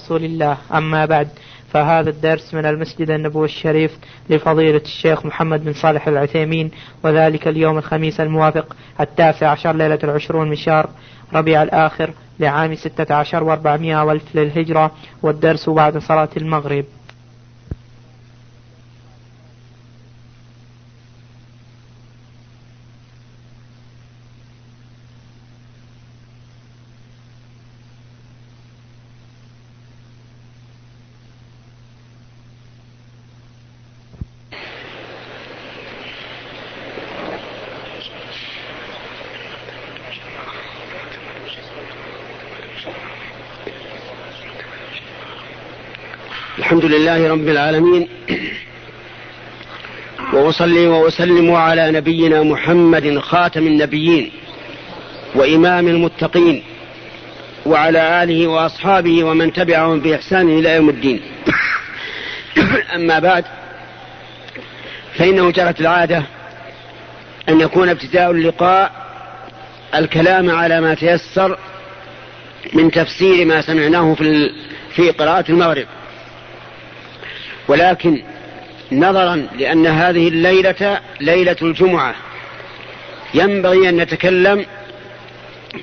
رسول الله. أما بعد فهذا الدرس من المسجد النبوي الشريف لفضيلة الشيخ محمد بن صالح العثيمين وذلك اليوم الخميس الموافق التاسع عشر ليلة العشرون من شهر ربيع الآخر لعام ستة عشر وأربعمائة وألف للهجرة والدرس بعد صلاة المغرب الحمد لله رب العالمين. وأصلي وأسلم على نبينا محمد خاتم النبيين وإمام المتقين وعلى آله وأصحابه ومن تبعهم بإحسان إلى يوم الدين. أما بعد فإنه جرت العادة أن يكون ابتداء اللقاء الكلام على ما تيسر من تفسير ما سمعناه في في قراءة المغرب. ولكن نظرا لأن هذه الليلة ليلة الجمعة ينبغي أن نتكلم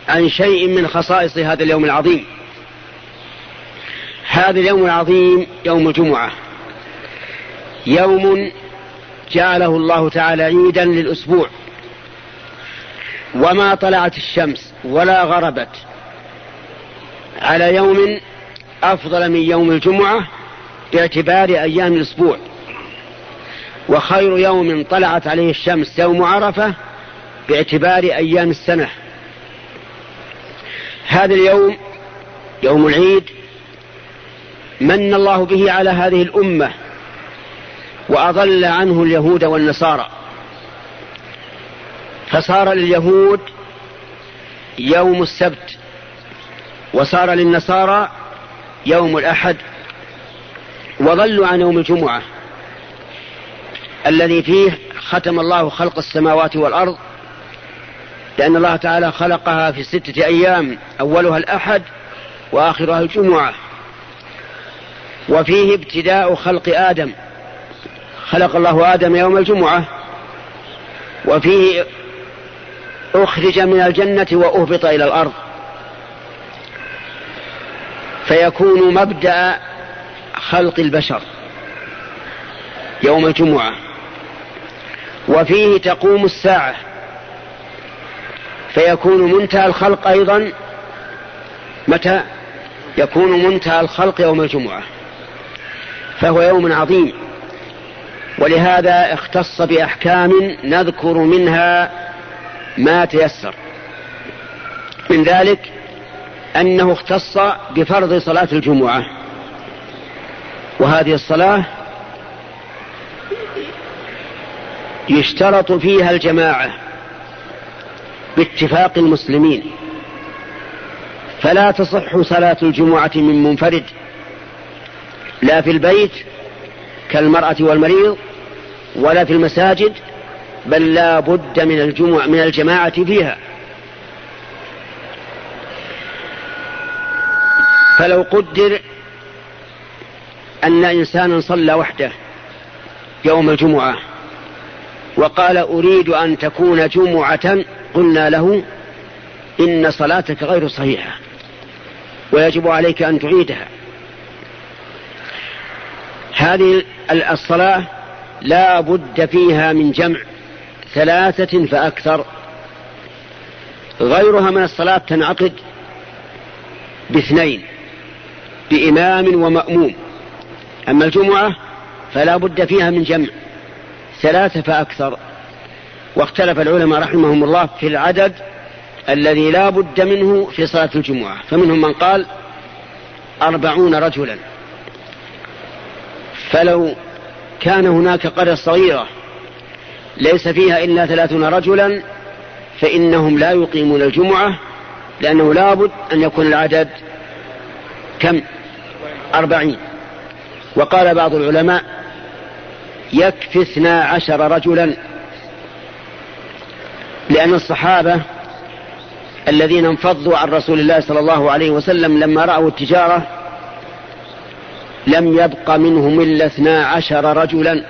عن شيء من خصائص هذا اليوم العظيم. هذا اليوم العظيم يوم الجمعة. يوم جعله الله تعالى عيدا للأسبوع. وما طلعت الشمس ولا غربت على يوم أفضل من يوم الجمعة باعتبار أيام الأسبوع. وخير يوم طلعت عليه الشمس يوم عرفة باعتبار أيام السنة. هذا اليوم يوم العيد من الله به على هذه الأمة وأضل عنه اليهود والنصارى. فصار لليهود يوم السبت وصار للنصارى يوم الأحد. وضلوا عن يوم الجمعة الذي فيه ختم الله خلق السماوات والأرض لأن الله تعالى خلقها في ستة أيام أولها الأحد وآخرها الجمعة. وفيه ابتداء خلق آدم. خلق الله آدم يوم الجمعة. وفيه أخرج من الجنة وأهبط إلى الأرض. فيكون مبدأ خلق البشر يوم الجمعة. وفيه تقوم الساعة. فيكون منتهى الخلق أيضا. متى؟ يكون منتهى الخلق يوم الجمعة. فهو يوم عظيم. ولهذا اختص بأحكام نذكر منها ما تيسر. من ذلك أنه اختص بفرض صلاة الجمعة. وهذه الصلاة يشترط فيها الجماعة باتفاق المسلمين. فلا تصح صلاة الجمعة من منفرد لا في البيت كالمرأة والمريض ولا في المساجد بل لا بد من الجمعة من الجماعة فيها. فلو قدر أن إنسانا صلى وحده يوم الجمعة وقال أريد أن تكون جمعة قلنا له إن صلاتك غير صحيحة ويجب عليك أن تعيدها. هذه الصلاة لا بد فيها من جمع ثلاثة فأكثر. غيرها من الصلاة تنعقد باثنين بإمام ومأموم. أما الجمعة فلا بد فيها من جمع ثلاثة فأكثر. واختلف العلماء رحمهم الله في العدد الذي لا بد منه في صلاة الجمعة. فمنهم من قال أربعون رجلا. فلو كان هناك قرية صغيرة ليس فيها إلا ثلاثون رجلا فإنهم لا يقيمون الجمعة لأنه لابد أن يكون العدد كم؟ أربعين. وقال بعض العلماء يكفي اثنا عشر رجلا لأن الصحابة الذين انفضوا عن رسول الله صلى الله عليه وسلم لما رأوا التجارة لم يبق منهم إلا اثنا عشر رجلا.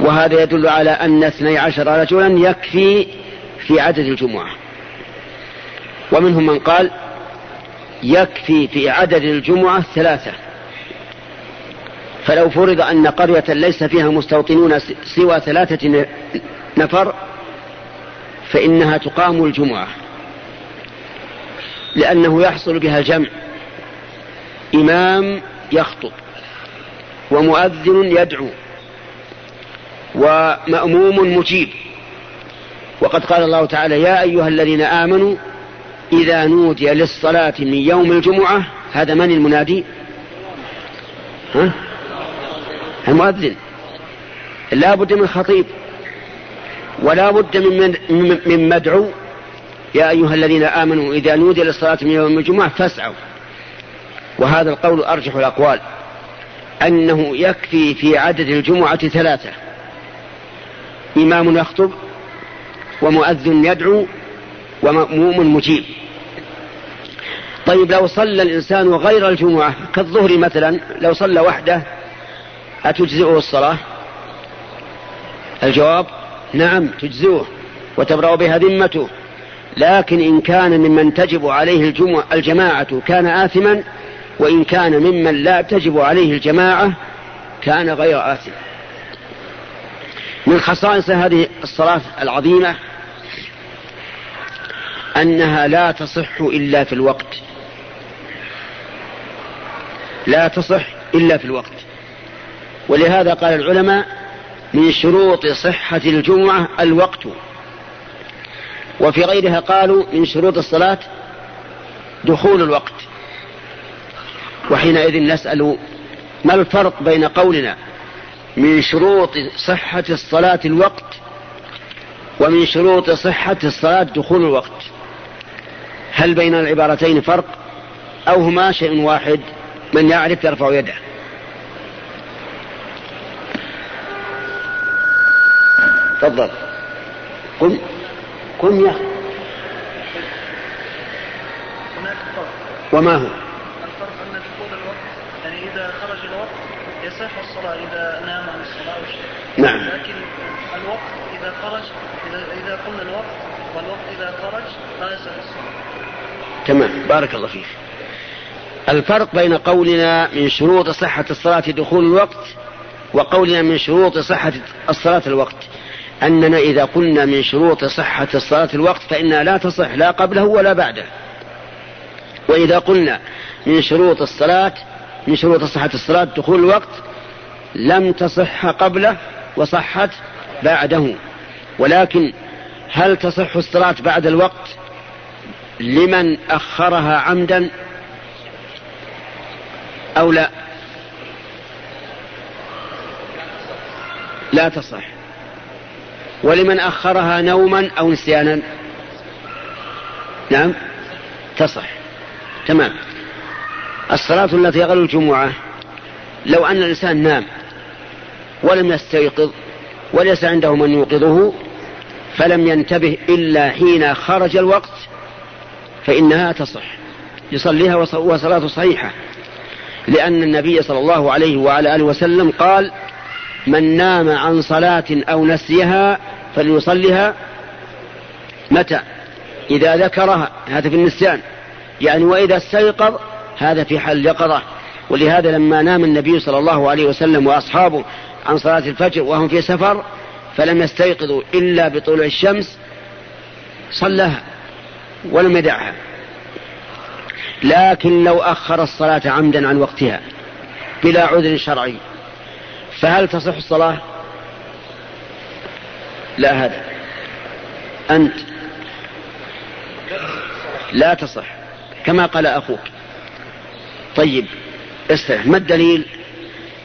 وهذا يدل على أن اثني عشر رجلا يكفي في عدد الجمعة. ومنهم من قال يكفي في عدد الجمعة ثلاثة. فلو فرض أن قرية ليس فيها مستوطنون سوى ثلاثة نفر فإنها تقام الجمعة. لأنه يحصل بها الجمع. إمام يخطب ومؤذن يدعو ومأموم مجيب. وقد قال الله تعالى يا أيها الذين آمنوا إذا نودي للصلاة من يوم الجمعة هذا من المنادي؟ ها؟ المؤذن. لا بد من خطيب. ولا بد من, من, من مدعو. يا أيها الذين آمنوا إذا نودي للصلاة من يوم الجمعة فاسعوا. وهذا القول أرجح الأقوال. أنه يكفي في عدد الجمعة ثلاثة. إمام يخطب ومؤذن يدعو ومأموم مجيب. طيب لو صلى الإنسان غير الجمعة كالظهر مثلا لو صلى وحده أتجزئه الصلاة؟ الجواب نعم تجزئه وتبرأ بها ذمته. لكن إن كان ممن تجب عليه الجمعة الجماعة كان آثما وإن كان ممن لا تجب عليه الجماعة كان غير آثم. من خصائص هذه الصلاة العظيمة أنها لا تصح إلا في الوقت. لا تصح إلا في الوقت. ولهذا قال العلماء من شروط صحة الجمعة الوقت. وفي غيرها قالوا من شروط الصلاة دخول الوقت. وحينئذ نسأل ما الفرق بين قولنا من شروط صحة الصلاة الوقت ومن شروط صحة الصلاة دخول الوقت؟ هل بين العبارتين فرق أو هما شيء واحد؟ من يعرف يرفع يده. تفضل. قم. قم يا وما هو؟ الفرق أن دخول الوقت يعني إذا خرج الوقت يصح الصلاة إذا نام عن الصلاة أو شيء. نعم. لكن الوقت إذا خرج إذا إذا قلنا الوقت والوقت إذا خرج لا يصح الصلاة. تمام. بارك الله فيك. الفرق بين قولنا من شروط صحة الصلاة دخول الوقت وقولنا من شروط صحة الصلاة الوقت. أننا إذا قلنا من شروط صحة الصلاة الوقت فإنها لا تصح لا قبله ولا بعده. وإذا قلنا من شروط الصلاة من شروط صحة الصلاة دخول الوقت لم تصح قبله وصحت بعده. ولكن هل تصح الصلاة بعد الوقت لمن أخرها عمدا؟ أو لا؟ لا تصح. ولمن أخرها نوما أو نسيانا؟ نعم تصح. تمام. الصلاة التي غلو الجمعة لو أن الإنسان نام ولم يستيقظ وليس عنده من يوقظه فلم ينتبه إلا حين خرج الوقت فإنها تصح. يصليها وصلاة صحيحة. لأن النبي صلى الله عليه وعلى آله وسلم قال من نام عن صلاة أو نسيها فليصلها متى؟ إذا ذكرها. هذا في النسيان. يعني وإذا استيقظ هذا في حال اليقظة ولهذا لما نام النبي صلى الله عليه وسلم وأصحابه عن صلاة الفجر وهم في سفر فلم يستيقظوا إلا بطلوع الشمس صلىها ولم يدعها. لكن لو أخر الصلاة عمدا عن وقتها بلا عذر شرعي فهل تصح الصلاة؟ لا هذا. أنت. لا تصح كما قال أخوك. طيب استرح ما الدليل؟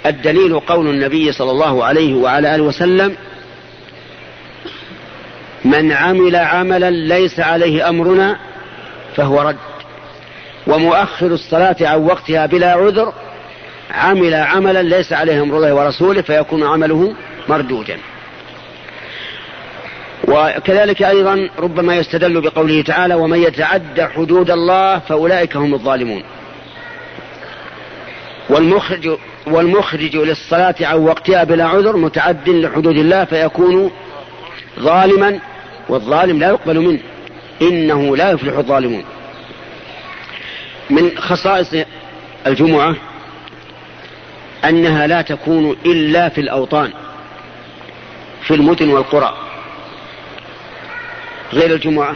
الدليل قول النبي صلى الله عليه وعلى آله وسلم من عمل عملا ليس عليه أمرنا فهو رد. ومؤخر الصلاة عن وقتها بلا عذر عمل عملا ليس عليه أمر الله ورسوله فيكون عمله مردودا. وكذلك أيضا ربما يستدل بقوله تعالى ومن يتعد حدود الله فأولئك هم الظالمون والمخرج والمخرج للصلاة عن وقتها بلا عذر متعد لحدود الله فيكون ظالما والظالم لا يقبل منه إنه لا يفلح الظالمون. من خصائص الجمعة أنها لا تكون إلا في الأوطان في المدن والقرى. غير الجمعة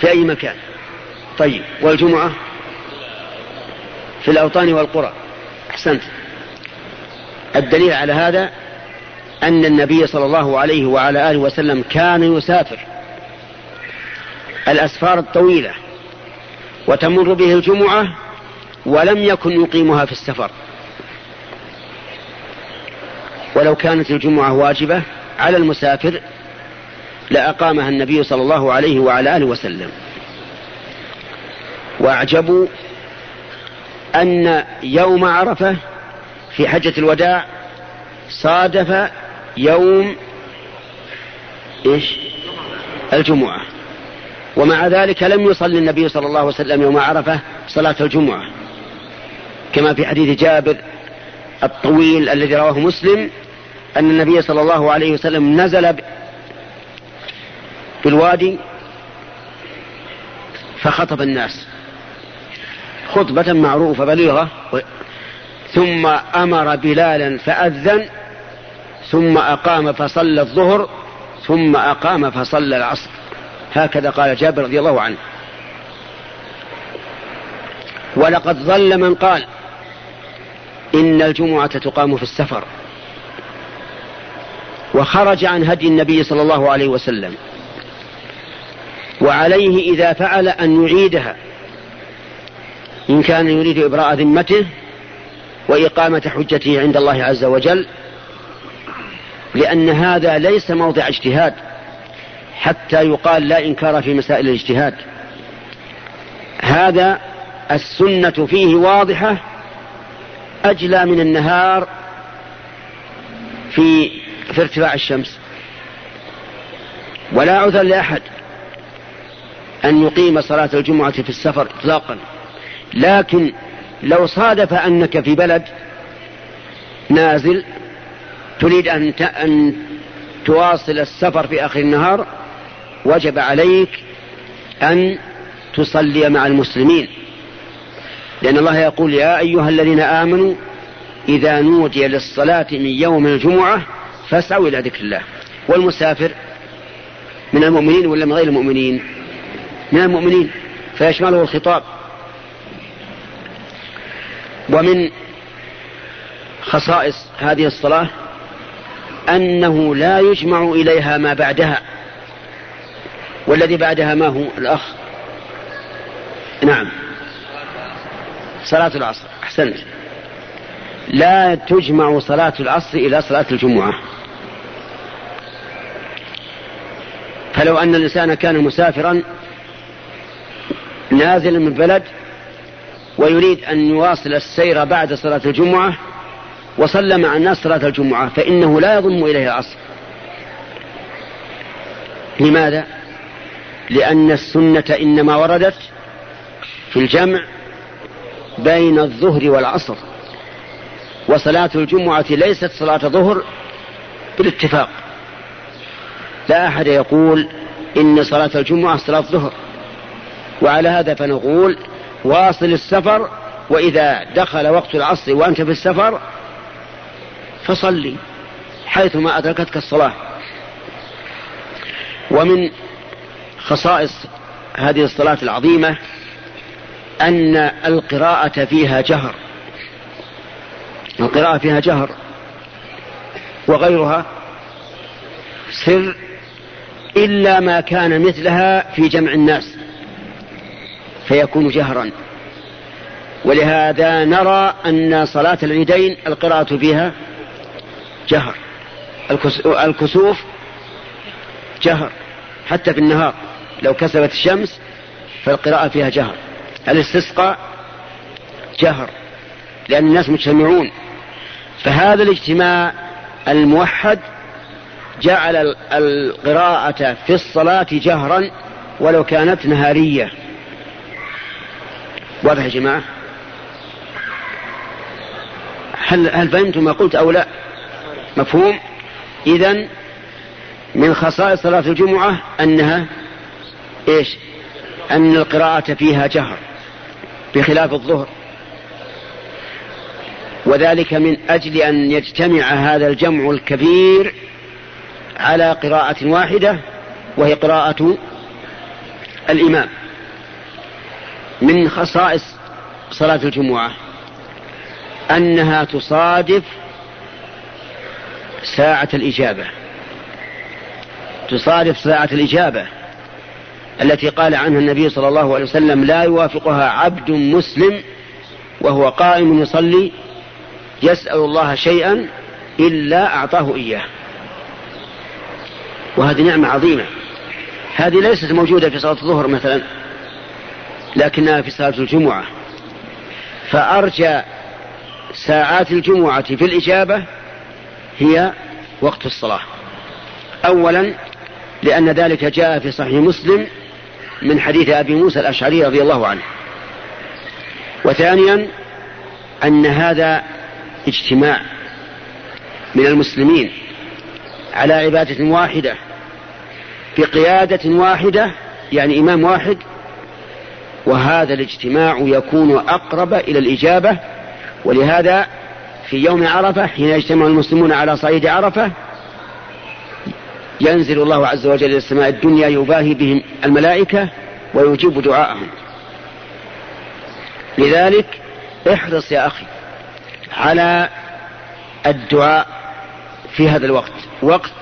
في أي مكان. طيب والجمعة؟ في الأوطان والقرى. أحسنت. الدليل على هذا أن النبي صلى الله عليه وعلى آله وسلم كان يسافر. الأسفار الطويلة وتمر به الجمعة ولم يكن يقيمها في السفر. ولو كانت الجمعة واجبة على المسافر لأقامها النبي صلى الله عليه وعلى آله وسلم. وأعجبوا أن يوم عرفة في حجة الوداع صادف يوم إيش؟ الجمعة. ومع ذلك لم يصلي النبي صلى الله عليه وسلم يوم عرفة صلاة الجمعة. كما في حديث جابر الطويل الذي رواه مسلم أن النبي صلى الله عليه وسلم نزل بالوادي فخطب الناس. خطبة معروفة بليغة ثم أمر بلالا فأذن ثم أقام فصلى الظهر ثم أقام فصلى العصر. هكذا قال جابر رضي الله عنه. ولقد ظل من قال إن الجمعة تقام في السفر. وخرج عن هدي النبي صلى الله عليه وسلم. وعليه إذا فعل أن يعيدها. إن كان يريد إبراء ذمته وإقامة حجته عند الله عز وجل لأن هذا ليس موضع اجتهاد. حتى يقال لا إنكار في مسائل الاجتهاد. هذا السنة فيه واضحة أجلى من النهار في في ارتفاع الشمس. ولا عذر لأحد أن يقيم صلاة الجمعة في السفر إطلاقا. لكن لو صادف أنك في بلد نازل تريد أن أن تواصل السفر في آخر النهار وجب عليك أن تصلي مع المسلمين. لأن الله يقول يا أيها الذين آمنوا إذا نودي للصلاة من يوم الجمعة فاسعوا إلى ذكر الله. والمسافر من المؤمنين ولا من غير المؤمنين؟ من المؤمنين فيشمله الخطاب. ومن خصائص هذه الصلاة أنه لا يجمع إليها ما بعدها. والذي بعدها ما هو؟ الأخ. نعم. صلاة العصر. أحسنت. لا تجمع صلاة العصر إلى صلاة الجمعة. فلو أن الإنسان كان مسافرا نازلا من بلد ويريد أن يواصل السير بعد صلاة الجمعة وصلى مع الناس صلاة الجمعة فإنه لا يضم إليه العصر. لماذا؟ لأن السنة إنما وردت في الجمع بين الظهر والعصر وصلاة الجمعة ليست صلاة ظهر بالاتفاق. لا أحد يقول إن صلاة الجمعة صلاة ظهر وعلى هذا فنقول واصل السفر وإذا دخل وقت العصر وأنت في السفر فصلي حيثما أدركتك الصلاة. ومن خصائص هذه الصلاة العظيمة أن القراءة فيها جهر. القراءة فيها جهر. وغيرها سر إلا ما كان مثلها في جمع الناس. فيكون جهرا. ولهذا نرى أن صلاة العيدين القراءة فيها جهر. الكسوف جهر. حتى في النهار. لو كسبت الشمس فالقراءة فيها جهر. الاستسقاء جهر لأن الناس مجتمعون. فهذا الاجتماع الموحد جعل القراءة في الصلاة جهرا ولو كانت نهارية. واضح يا جماعة؟ هل, هل فهمتم ما قلت أو لا؟ مفهوم؟ إذا من خصائص صلاة الجمعة أنها إيش؟ أن القراءة فيها جهر بخلاف الظهر. وذلك من أجل أن يجتمع هذا الجمع الكبير على قراءة واحدة وهي قراءة الإمام. من خصائص صلاة الجمعة أنها تصادف ساعة الإجابة. تصادف ساعة الإجابة. التي قال عنها النبي صلى الله عليه وسلم لا يوافقها عبد مسلم وهو قائم يصلي يسأل الله شيئا إلا أعطاه إياه. وهذه نعمة عظيمة. هذه ليست موجودة في صلاة الظهر مثلا لكنها في صلاة الجمعة. فأرجى ساعات الجمعة في الإجابة هي وقت الصلاة. أولا لأن ذلك جاء في صحيح مسلم من حديث أبي موسى الأشعري رضي الله عنه. وثانيا أن هذا اجتماع من المسلمين على عبادة واحدة بقيادة واحدة يعني إمام واحد وهذا الاجتماع يكون أقرب إلى الإجابة ولهذا في يوم عرفة حين يجتمع المسلمون على صعيد عرفة ينزل الله عز وجل إلى السماء الدنيا يباهي بهم الملائكة ويجيب دعاءهم. لذلك احرص يا أخي على الدعاء في هذا الوقت. وقت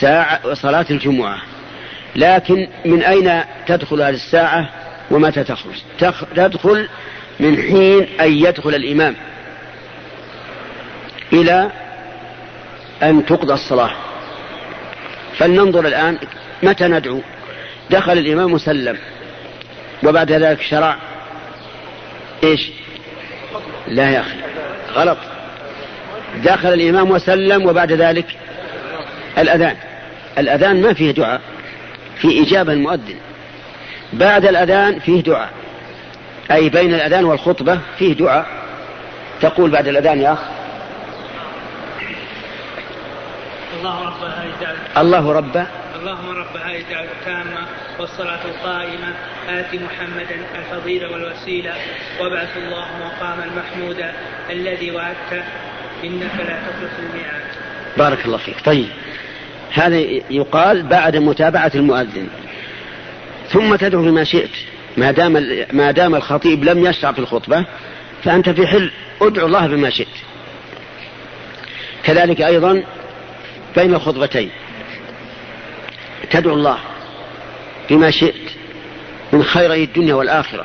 ساعة صلاة الجمعة. لكن من أين تدخل هذه الساعة ومتى تخرج؟ تدخل من حين أن يدخل الإمام إلى أن تقضى الصلاة. فلننظر الآن متى ندعو. دخل الإمام وسلم وبعد ذلك شرع. إيش؟ لا يا أخي. غلط. دخل الإمام وسلم وبعد ذلك الأذان. الأذان ما فيه دعاء. في إجابة المؤذن. بعد الأذان فيه دعاء. أي بين الأذان والخطبة فيه دعاء. تقول بعد الأذان يا أخ. الله رب هذه الله رب. اللهم رب هذه الدعوة التامة والصلاة القائمة. آت محمدا الفضيلة والوسيلة. وابعث الله مقاما محمودا الذي وعدته إنك لا تخلف الميعاد. بارك الله فيك. طيب. هذا يقال بعد متابعة المؤذن. ثم تدعو بما شئت. ما دام ما دام الخطيب لم يشرع في الخطبة فأنت في حل. ادعو الله بما شئت. كذلك أيضا بين الخطبتين. تدعو الله بما شئت من خيري الدنيا والآخرة.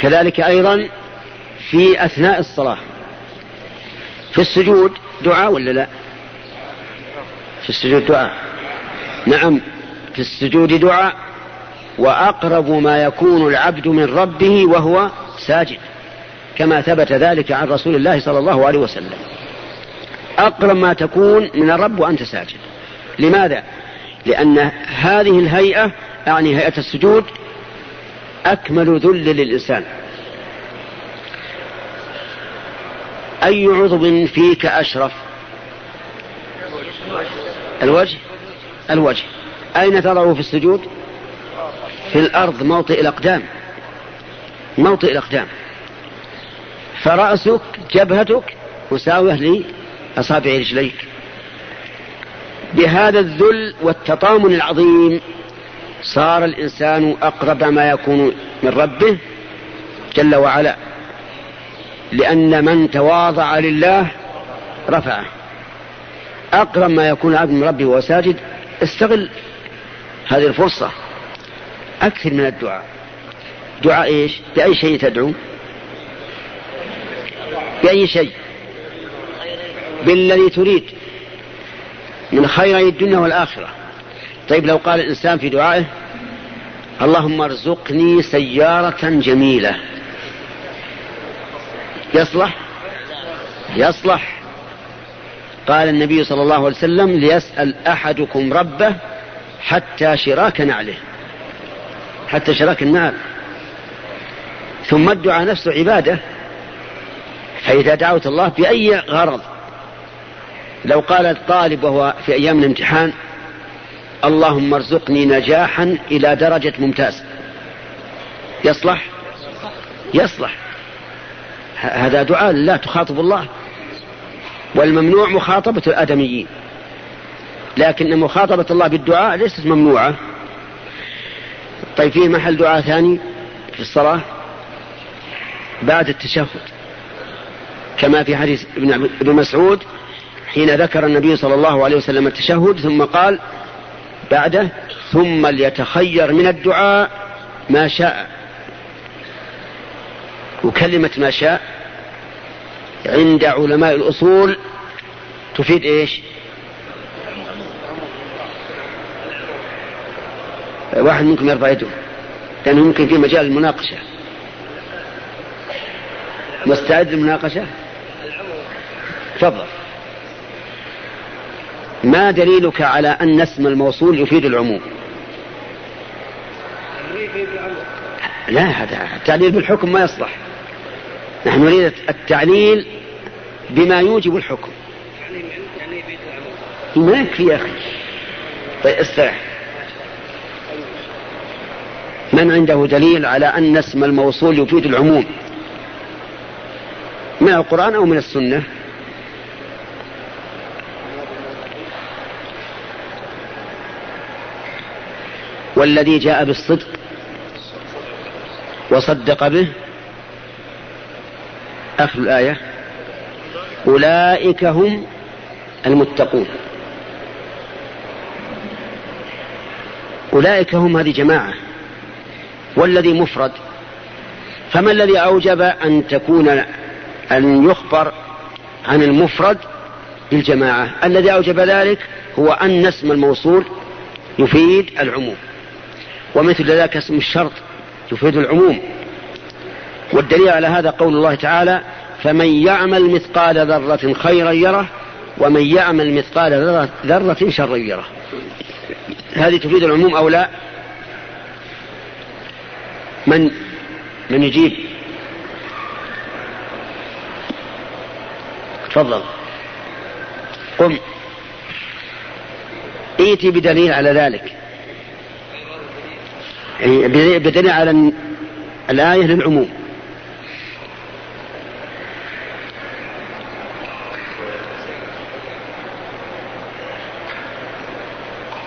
كذلك أيضا في أثناء الصلاة. في السجود دعاء ولا لا؟ في السجود دعاء. نعم في السجود دعاء. وأقرب ما يكون العبد من ربه وهو ساجد كما ثبت ذلك عن رسول الله صلى الله عليه وسلم. أقرب ما تكون من الرب وأنت ساجد. لماذا؟ لأن هذه الهيئة أعني هيئة السجود أكمل ذل للإنسان. أي عضو فيك أشرف؟ الوجه؟ الوجه. أين تضعه في السجود؟ في الأرض موطئ الأقدام. موطئ الأقدام. فرأسك جبهتك مساوية لأصابع رجليك. بهذا الذل والتطامن العظيم صار الإنسان أقرب ما يكون من ربه جل وعلا لأن من تواضع لله رفعه. أقرب ما يكون عبد من ربه وهو ساجد استغل هذه الفرصة. أكثر من الدعاء. دعاء إيش؟ بأي شيء تدعو؟ بأي شيء؟ بالذي تريد من خير الدنيا والآخرة. طيب لو قال الإنسان في دعائه اللهم ارزقني سيارة جميلة. يصلح؟ يصلح. قال النبي صلى الله عليه وسلم ليسأل أحدكم ربه حتى شراك نعله. حتى شراك النعل. ثم الدعاء نفسه عبادة. فإذا دعوت الله بأي غرض لو قال الطالب وهو في أيام الامتحان اللهم ارزقني نجاحا إلى درجة ممتاز. يصلح؟ يصلح. هذا دعاء لا تخاطب الله. والممنوع مخاطبة الآدميين. لكن مخاطبة الله بالدعاء ليست ممنوعة. طيب فيه محل دعاء ثاني في الصلاة؟ بعد التشهد. كما في حديث ابن مسعود حين ذكر النبي صلى الله عليه وسلم التشهد ثم قال بعده ثم ليتخير من الدعاء ما شاء. وكلمة ما شاء عند علماء الأصول تفيد إيش؟ واحد منكم يرفع يده لأنه ممكن في مجال المناقشة. مستعد للمناقشة؟ تفضل. ما دليلك على أن اسم الموصول يفيد العموم؟ لا هذا التعليل بالحكم ما يصلح. نحن نريد التعليل بما يوجب الحكم. ما يكفي يا أخي؟ طيب استرح من عنده دليل على أن اسم الموصول يفيد العموم؟ من القرآن أو من السنة؟ والذي جاء بالصدق وصدق به. آخر الآية. أولئك هم المتقون. أولئك هم هذه جماعة. والذي مفرد. فما الذي أوجب أن تكون أن يخبر عن المفرد بالجماعة؟ الذي أوجب ذلك هو أن اسم الموصول يفيد العموم. ومثل ذلك اسم الشرط يفيد العموم. والدليل على هذا قول الله تعالى فمن يعمل مثقال ذرة خيرا يره ومن يعمل مثقال ذرة شرا يره. هذه تفيد العموم أو لا؟ من من يجيب؟ تفضل. قم. ائتي بدليل على ذلك. يعني بدليل على الآية للعموم.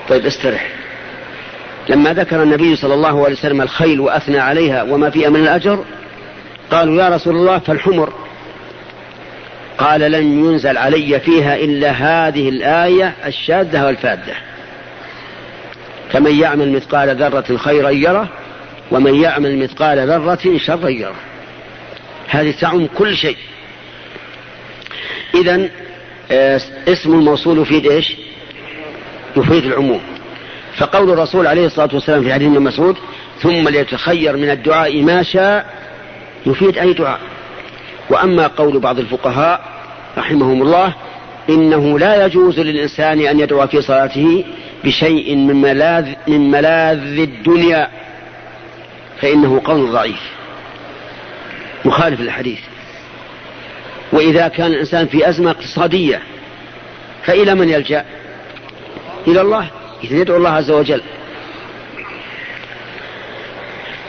طيب استرح. لما ذكر النبي صلى الله عليه وسلم الخيل وأثنى عليها وما فيها من الأجر قالوا يا رسول الله فالحمر. قال لن ينزل علي فيها إلا هذه الآية الشاذة والفادة فمن يعمل مثقال ذرة خيرا يره ومن يعمل مثقال ذرة شرا يره. هذه تعم كل شيء. إذا آه، اسم الموصول يفيد إيش؟ يفيد العموم. فقول الرسول عليه الصلاة والسلام في حديث ابن مسعود ثم ليتخير من الدعاء ما شاء يفيد أي دعاء. وأما قول بعض الفقهاء رحمهم الله إنه لا يجوز للإنسان أن يدعو في صلاته بشيء من ملاذ من ملاذ الدنيا فإنه قول ضعيف. مخالف للحديث. وإذا كان الإنسان في أزمة اقتصادية فإلى من يلجأ؟ إلى الله إذا يدعو الله عز وجل.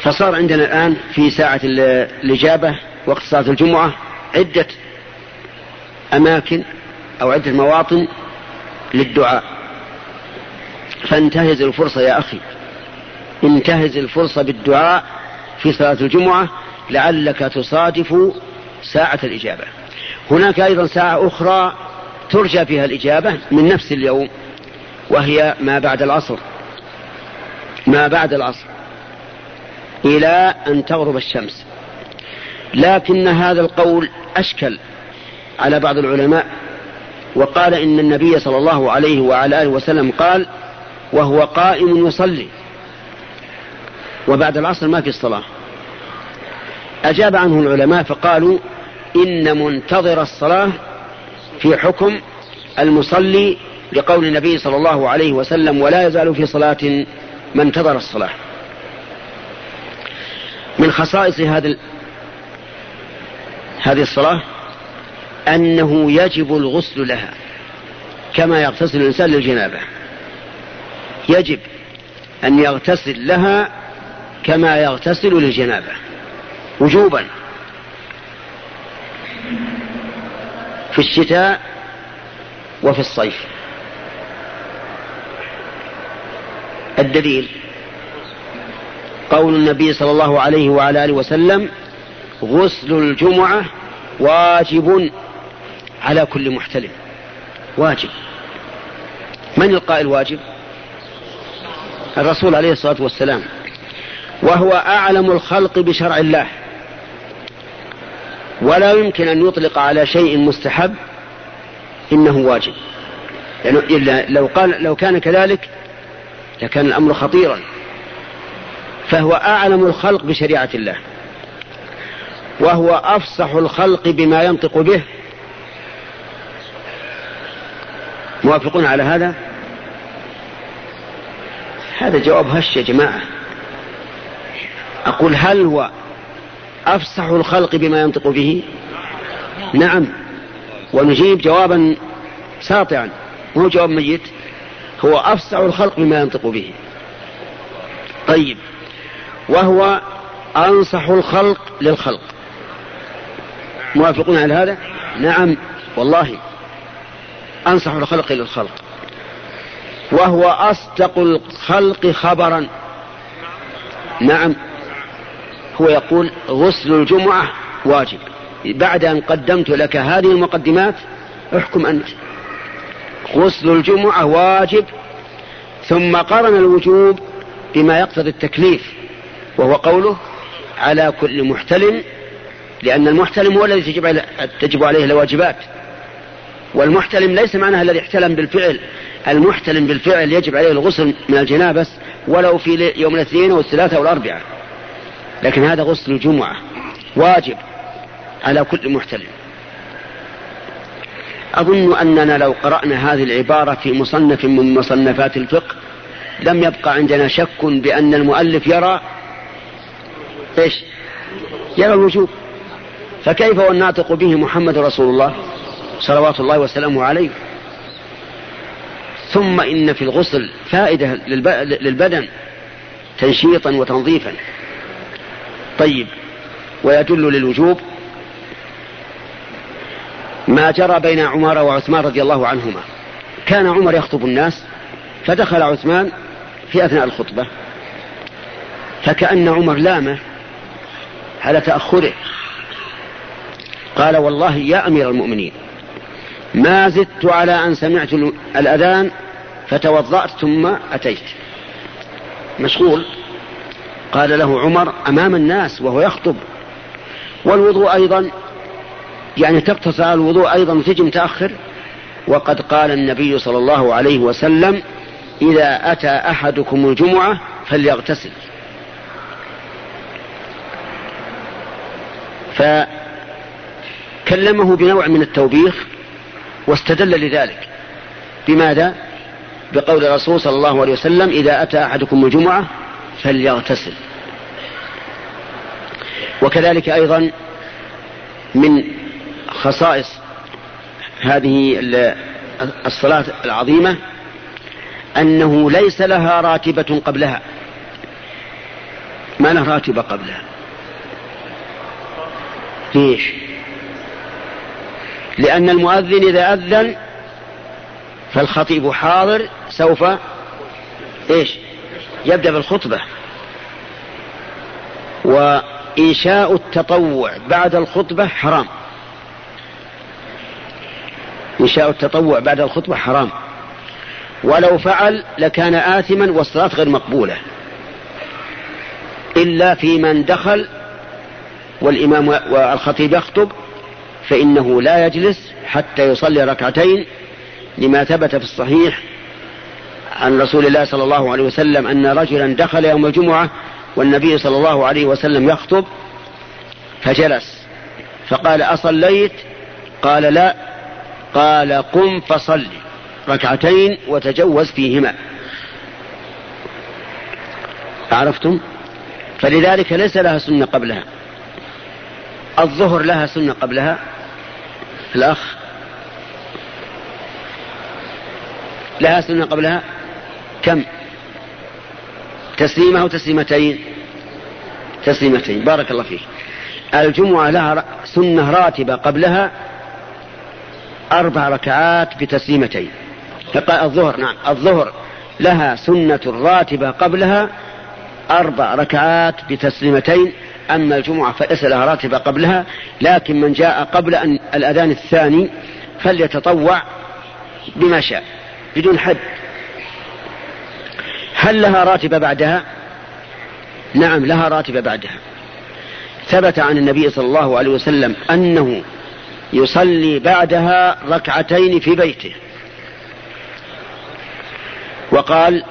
فصار عندنا الآن في ساعة الإجابة وقت صلاة الجمعة عدة أماكن أو عدة مواطن للدعاء. فانتهز الفرصة يا أخي. انتهز الفرصة بالدعاء في صلاة الجمعة لعلك تصادف ساعة الإجابة. هناك أيضا ساعة أخرى ترجى فيها الإجابة من نفس اليوم وهي ما بعد العصر. ما بعد العصر. إلى أن تغرب الشمس. لكن هذا القول أشكل على بعض العلماء وقال إن النبي صلى الله عليه وعلى آله وسلم قال وهو قائم يصلي. وبعد العصر ما في الصلاة أجاب عنه العلماء فقالوا إن منتظر الصلاة في حكم المصلي لقول النبي صلى الله عليه وسلم ولا يزال في صلاة ما انتظر الصلاة. من خصائص هذا هذه الصلاة أنه يجب الغسل لها كما يغتسل الإنسان للجنابة. يجب أن يغتسل لها كما يغتسل للجنابة. وجوبا. في الشتاء وفي الصيف. الدليل. قول النبي صلى الله عليه وعلى آله وسلم غسل الجمعة واجب على كل محتلم. واجب. من القائل واجب؟ الرسول عليه الصلاة والسلام. وهو أعلم الخلق بشرع الله. ولا يمكن أن يطلق على شيء مستحب إنه واجب. يعني لو قال لو كان كذلك لكان الأمر خطيرا. فهو أعلم الخلق بشريعة الله. وهو أفصح الخلق بما ينطق به. موافقون على هذا؟ هذا جواب هش يا جماعة. أقول هل هو أفصح الخلق بما ينطق به؟ نعم. ونجيب جوابا ساطعا. مو جواب ميت. هو أفصح الخلق بما ينطق به. طيب. وهو أنصح الخلق للخلق. موافقون على هذا؟ نعم. والله. أنصح الخلق للخلق. وهو أصدق الخلق خبرا. نعم. هو يقول غسل الجمعة واجب. بعد أن قدمت لك هذه المقدمات احكم أنت. غسل الجمعة واجب ثم قرن الوجوب بما يقتضي التكليف وهو قوله على كل محتلم لأن المحتلم هو الذي تجب عليه, تجب عليه الواجبات. والمحتلم ليس معناها الذي احتلم بالفعل. المحتلم بالفعل يجب عليه الغسل من الجنابة ولو في يوم الاثنين أو الثلاثة أو الاربعاء لكن هذا غسل الجمعة واجب على كل محتلم. أظن أننا لو قرأنا هذه العبارة في مصنف من مصنفات الفقه لم يبقى عندنا شك بأن المؤلف يرى إيش؟ يرى الوجوب. فكيف والناطق به محمد رسول الله صلوات الله وسلامه عليه؟ ثم إن في الغسل فائدة للبدن تنشيطا وتنظيفا. طيب ويدل للوجوب ما جرى بين عمر وعثمان رضي الله عنهما. كان عمر يخطب الناس فدخل عثمان في أثناء الخطبة. فكأن عمر لامه على تأخره. قال والله يا أمير المؤمنين ما زدت على أن سمعت الأذان فتوضأت ثم أتيت. مشغول قال له عمر أمام الناس وهو يخطب. والوضوء أيضا يعني تقتصر على الوضوء أيضا وتجي متأخر. وقد قال النبي صلى الله عليه وسلم إذا أتى أحدكم الجمعة فليغتسل. فكلمه بنوع من التوبيخ واستدل لذلك. بماذا؟ بقول الرسول صلى الله عليه وسلم إذا أتى أحدكم الجمعة فليغتسل. وكذلك أيضا من خصائص هذه الصلاة العظيمة أنه ليس لها راتبة قبلها. ما له راتبة قبلها؟ ليش؟ لأن المؤذن إذا أذن فالخطيب حاضر سوف إيش؟ يبدأ بالخطبة. وإنشاء التطوع بعد الخطبة حرام. إنشاء التطوع بعد الخطبة حرام. ولو فعل لكان آثما والصلاة غير مقبولة. إلا في من دخل والإمام والخطيب يخطب فإنه لا يجلس حتى يصلي ركعتين لما ثبت في الصحيح عن رسول الله صلى الله عليه وسلم أن رجلا دخل يوم الجمعة والنبي صلى الله عليه وسلم يخطب فجلس. فقال أصليت؟ قال لا. قال قم فصل ركعتين وتجوز فيهما. عرفتم؟ فلذلك ليس لها سنة قبلها. الظهر لها سنة قبلها. الأخ؟ لها سنة قبلها؟ كم؟ تسليمة أو تسليمتين؟ تسليمتين. بارك الله فيك. الجمعة لها سنة راتبة قبلها أربع ركعات بتسليمتين. الظهر نعم. الظهر لها سنة راتبة قبلها أربع ركعات بتسليمتين. أما الجمعة فليس لها راتبة قبلها لكن من جاء قبل أن الأذان الثاني فليتطوع بما شاء بدون حد. هل لها راتبة بعدها؟ نعم لها راتبة بعدها. ثبت عن النبي صلى الله عليه وسلم أنه يصلي بعدها ركعتين في بيته. وقال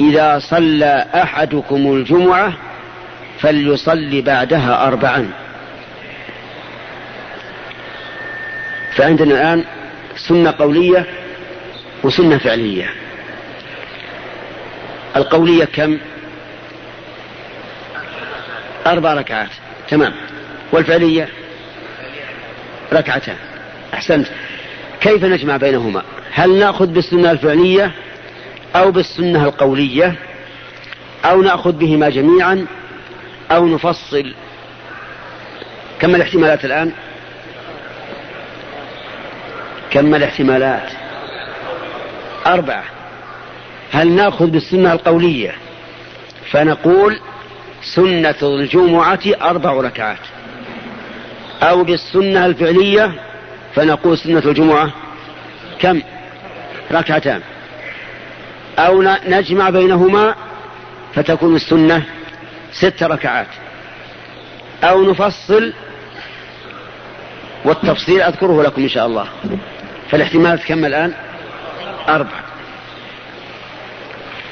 إذا صلى أحدكم الجمعة فليصلي بعدها أربعا. فعندنا الآن سنة قولية وسنة فعلية. القولية كم؟ أربع ركعات. تمام. والفعلية؟ ركعتان. أحسنت. كيف نجمع بينهما؟ هل نأخذ بالسنة الفعلية أو بالسنة القولية؟ أو نأخذ بهما جميعا؟ أو نفصل؟ كم الاحتمالات الآن؟ كم الاحتمالات؟ أربعة. هل نأخذ بالسنة القولية؟ فنقول سنة الجمعة أربع ركعات. أو بالسنة الفعلية فنقول سنة الجمعة كم؟ ركعتان. أو نجمع بينهما فتكون السنة ست ركعات. أو نفصل والتفصيل أذكره لكم إن شاء الله. فالاحتمالات كم الآن؟ أربع.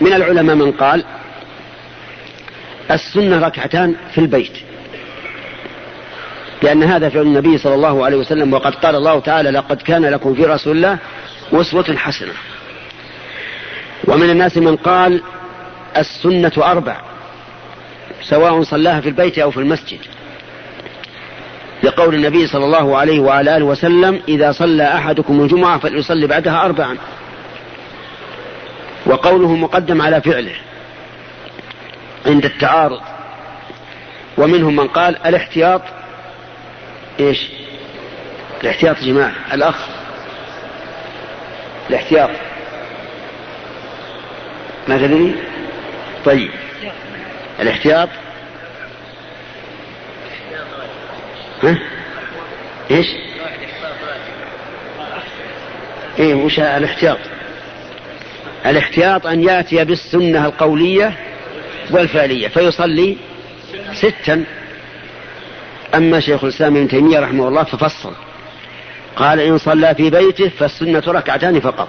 من العلماء من قال السنة ركعتان في البيت. لأن هذا فعل النبي صلى الله عليه وسلم وقد قال الله تعالى لقد كان لكم في رسول الله أسوة حسنة. ومن الناس من قال السنة أربع سواء صلاها في البيت أو في المسجد. لقول النبي صلى الله عليه وعلى آله وسلم إذا صلى أحدكم الجمعة فليصلي بعدها أربعا. وقوله مقدم على فعله عند التعارض. ومنهم من قال الاحتياط إيش؟ الاحتياط يا جماعة الأخ الاحتياط. ما تدري؟ طيب. الاحتياط. ها؟ إيش؟ إيه وش الاحتياط؟ الاحتياط أن يأتي بالسنة القولية والفعلية فيصلي ستا. أما شيخ الإسلام ابن تيمية رحمه الله ففصل. قال إن صلى في بيته فالسنة ركعتان فقط.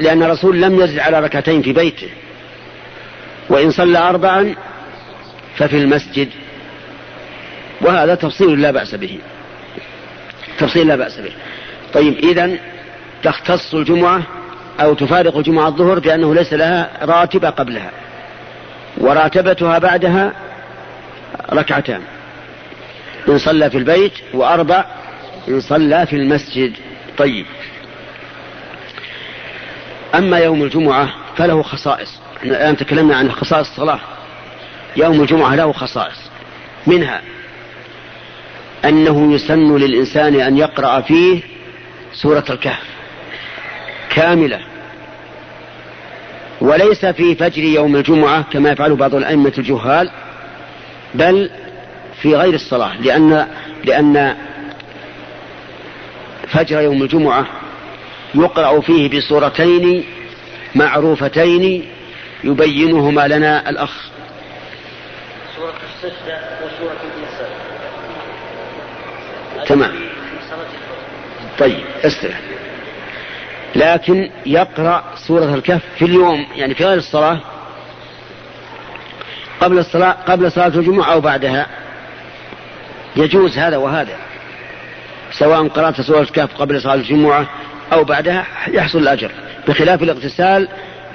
لأن الرسول لم يزد على ركعتين في بيته. وإن صلى أربعا ففي المسجد. وهذا تفصيل لا بأس به. تفصيل لا بأس به. طيب إذا تختص الجمعة أو تفارق الجمعة الظهر بأنه ليس لها راتبة قبلها وراتبتها بعدها ركعتان. إن صلى في البيت وأربع إن صلى في المسجد. طيب. أما يوم الجمعة فله خصائص. الآن تكلمنا عن خصائص الصلاة. يوم الجمعة له خصائص. منها أنه يسن للإنسان أن يقرأ فيه سورة الكهف. كاملة. وليس في فجر يوم الجمعة كما يفعل بعض الأئمة الجهال بل في غير الصلاة لأن لأن فجر يوم الجمعة يقرأ فيه بصورتين معروفتين يبينهما لنا الأخ. سورة السجدة وسورة الإنسان. تمام. طيب استرح. لكن يقرأ سورة الكهف في اليوم يعني في غير الصلاة قبل الصلاة قبل صلاة الجمعة أو بعدها. يجوز هذا وهذا سواء قرأت سورة الكهف قبل صلاة الجمعة أو بعدها يحصل الأجر. بخلاف الاغتسال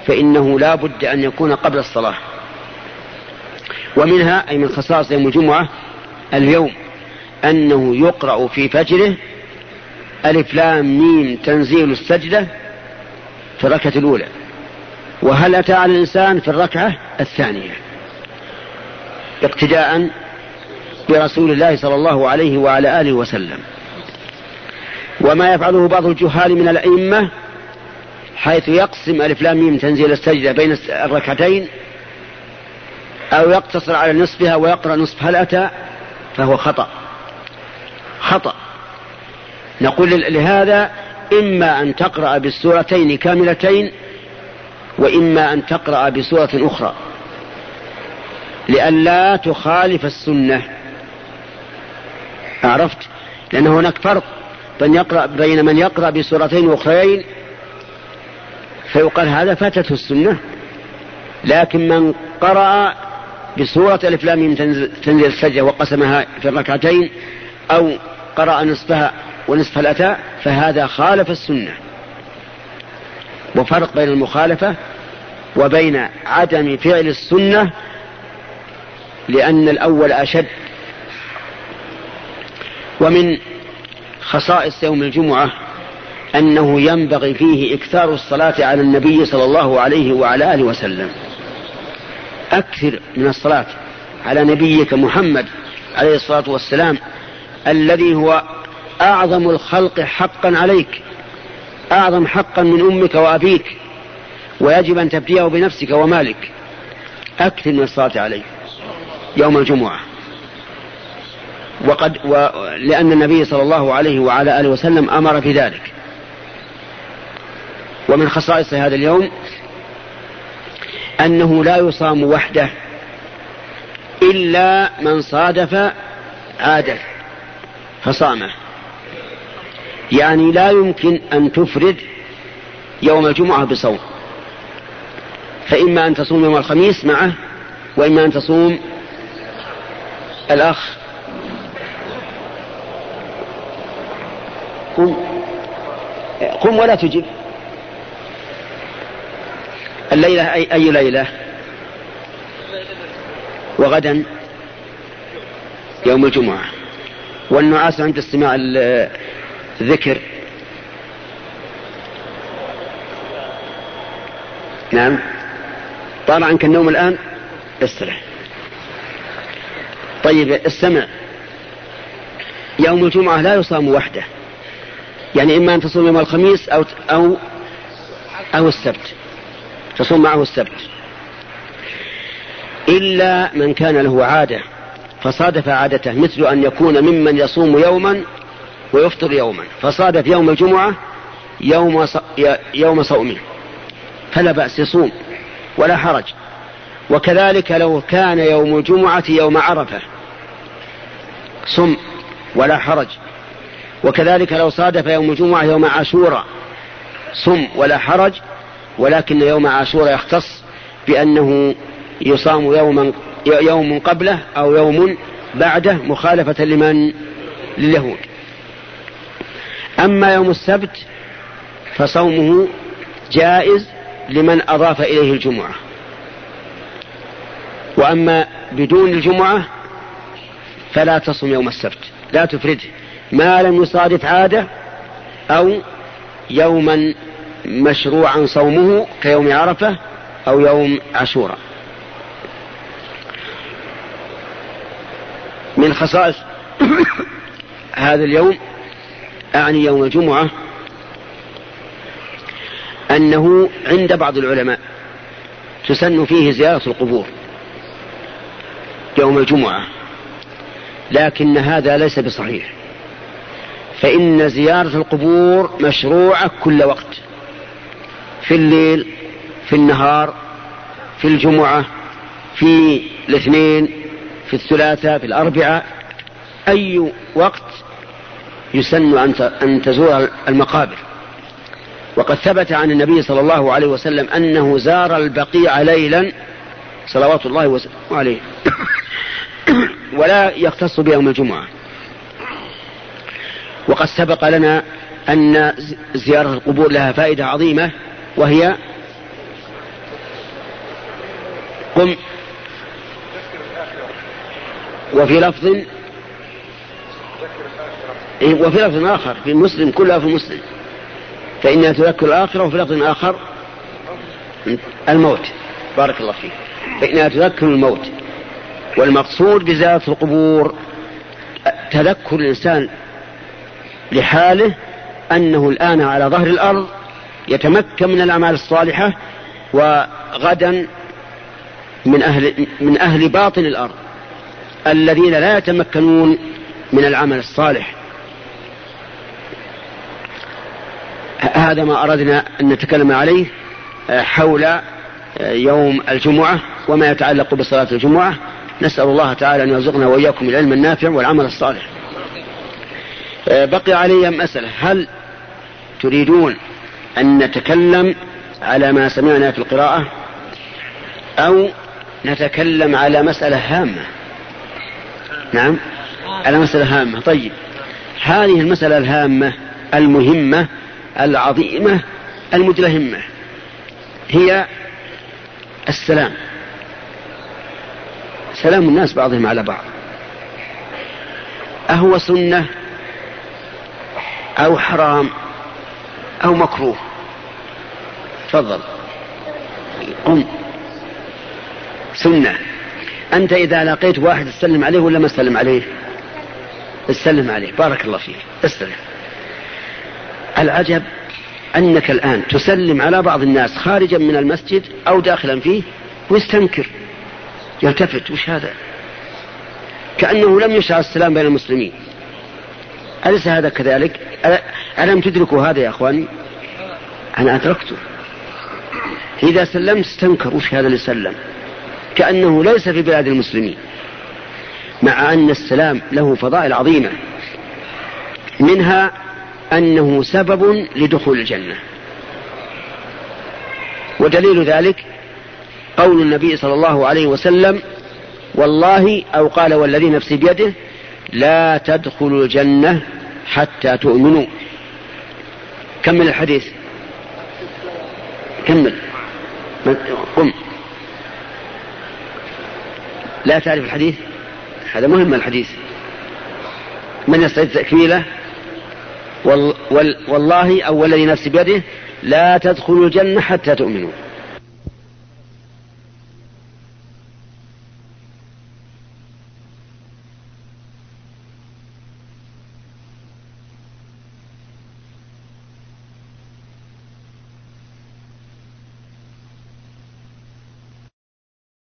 فإنه لا بد أن يكون قبل الصلاة. ومنها أي من خصائص يوم الجمعة اليوم أنه يقرأ في فجره ألف لام ميم تنزيل السجدة في الركعة الأولى. وهل أتى على الإنسان في الركعة الثانية؟ اقتداء برسول الله صلى الله عليه وعلى آله وسلم. وما يفعله بعض الجهال من الأئمة حيث يقسم ألف لام ميم تنزيل السجدة بين الركعتين أو يقتصر على نصفها ويقرأ نصف هل أتى؟ فهو خطأ. خطأ. نقول لهذا إما أن تقرأ بالسورتين كاملتين وإما أن تقرأ بسورة أخرى. لئلا تخالف السنة. عرفت؟ لأن هناك فرق بين, يقرأ بين من يقرأ بسورتين أخرين فيقال هذا فاتته السنة. لكن من قرأ بسورة ألف لام تنزل السجدة وقسمها في الركعتين أو قرأ نصفها ونصف الأتى فهذا خالف السنة. وفرق بين المخالفة وبين عدم فعل السنة لأن الأول أشد. ومن خصائص يوم الجمعة أنه ينبغي فيه إكثار الصلاة على النبي صلى الله عليه وعلى آله وسلم. أكثر من الصلاة على نبيك محمد عليه الصلاة والسلام الذي هو أعظم الخلق حقا عليك أعظم حقا من أمك وأبيك ويجب أن تبديه بنفسك ومالك. أكثر من الصلاة عليه يوم الجمعة. وقد و... لأن النبي صلى الله عليه وعلى آله وسلم أمر في ذلك ومن خصائص هذا اليوم أنه لا يصام وحده إلا من صادف عادة فصامه. يعني لا يمكن أن تفرد يوم الجمعة بصوم. فإما أن تصوم يوم الخميس معه وإما أن تصوم الأخ. قم. قم ولا تجب. الليلة أي, أي ليلة؟ وغدا يوم الجمعة. والنعاس عند استماع الذكر نعم. طال عنك النوم الآن؟ استرح. طيب استمع. يوم الجمعة لا يصام وحده. يعني إما أن تصوم يوم الخميس أو أو أو السبت. تصوم معه السبت. إلا من كان له عادة فصادف عادته مثل أن يكون ممن يصوم يوما ويفطر يوما. فصادف يوم الجمعة يوم يوم صومه. فلا بأس يصوم ولا حرج. وكذلك لو كان يوم الجمعة يوم عرفة صم ولا حرج. وكذلك لو صادف يوم الجمعة يوم عاشوراء صم ولا حرج. ولكن يوم عاشوراء يختص بأنه يصام يوما يوم قبله أو يوم بعده مخالفة لمن؟ لليهود. أما يوم السبت فصومه جائز لمن أضاف إليه الجمعة. وأما بدون الجمعة فلا تصم يوم السبت. لا تفرده. ما لم يصادف عادة أو يوما مشروعا صومه كيوم عرفة أو يوم عاشوراء. من خصائص هذا اليوم أعني يوم الجمعة أنه عند بعض العلماء تسن فيه زيارة القبور يوم الجمعة لكن هذا ليس بصحيح. فإن زيارة القبور مشروعة كل وقت في الليل في النهار في الجمعة في الاثنين في الثلاثاء في الأربعاء أي وقت يسن أن تزور المقابر. وقد ثبت عن النبي صلى الله عليه وسلم أنه زار البقيع ليلا صلوات الله عليه. ولا يختص بيوم الجمعة. وقد سبق لنا أن زيارة القبور لها فائدة عظيمة وهي قم وفي لفظ وفي لفظ آخر في مسلم كلها في مسلم. فإنها تذكر الآخرة وفي لفظ آخر الموت. بارك الله فيك. فإنها تذكر الموت. والمقصود بزيارة القبور تذكر الإنسان لحاله أنه الآن على ظهر الأرض يتمكن من الأعمال الصالحة وغدا من أهل من أهل باطن الأرض. الذين لا يتمكنون من العمل الصالح. هذا ما أردنا أن نتكلم عليه آه، حول آه، يوم الجمعة وما يتعلق بصلاة الجمعة. نسأل الله تعالى أن يرزقنا وإياكم العلم النافع والعمل الصالح. آه، بقي علي مسألة. هل تريدون أن نتكلم على ما سمعنا في القراءة؟ أو نتكلم على مسألة هامة؟ نعم على مسألة هامة. طيب هذه المسألة الهامة المهمة العظيمة المدلهمة هي السلام. سلام الناس بعضهم على بعض. أهو سنة أو حرام أو مكروه. تفضل. قم. سنة. أنت إذا لقيت واحد تسلم عليه ولا ما تسلم عليه؟ تسلم عليه. بارك الله فيك. استلم العجب أنك الآن تسلم على بعض الناس خارجا من المسجد أو داخلا فيه ويستنكر. يلتفت وش هذا؟ كأنه لم يشرع السلام بين المسلمين. أليس هذا كذلك؟ ألم تدركوا هذا يا أخواني؟ أنا أدركته. إذا سلمت استنكر. وش هذا اللي سلم؟ كأنه ليس في بلاد المسلمين. مع أن السلام له فضائل عظيمة. منها أنه سبب لدخول الجنة. ودليل ذلك قول النبي صلى الله عليه وسلم والله أو قال والذي نفسي بيده لا تدخلوا الجنة حتى تؤمنوا. كمل الحديث. كمل. قم. لا تعرف الحديث؟ هذا مهم الحديث. من يستعد تكميله والله أو والذي نفسي بيده لا تدخلوا الجنة حتى تؤمنوا.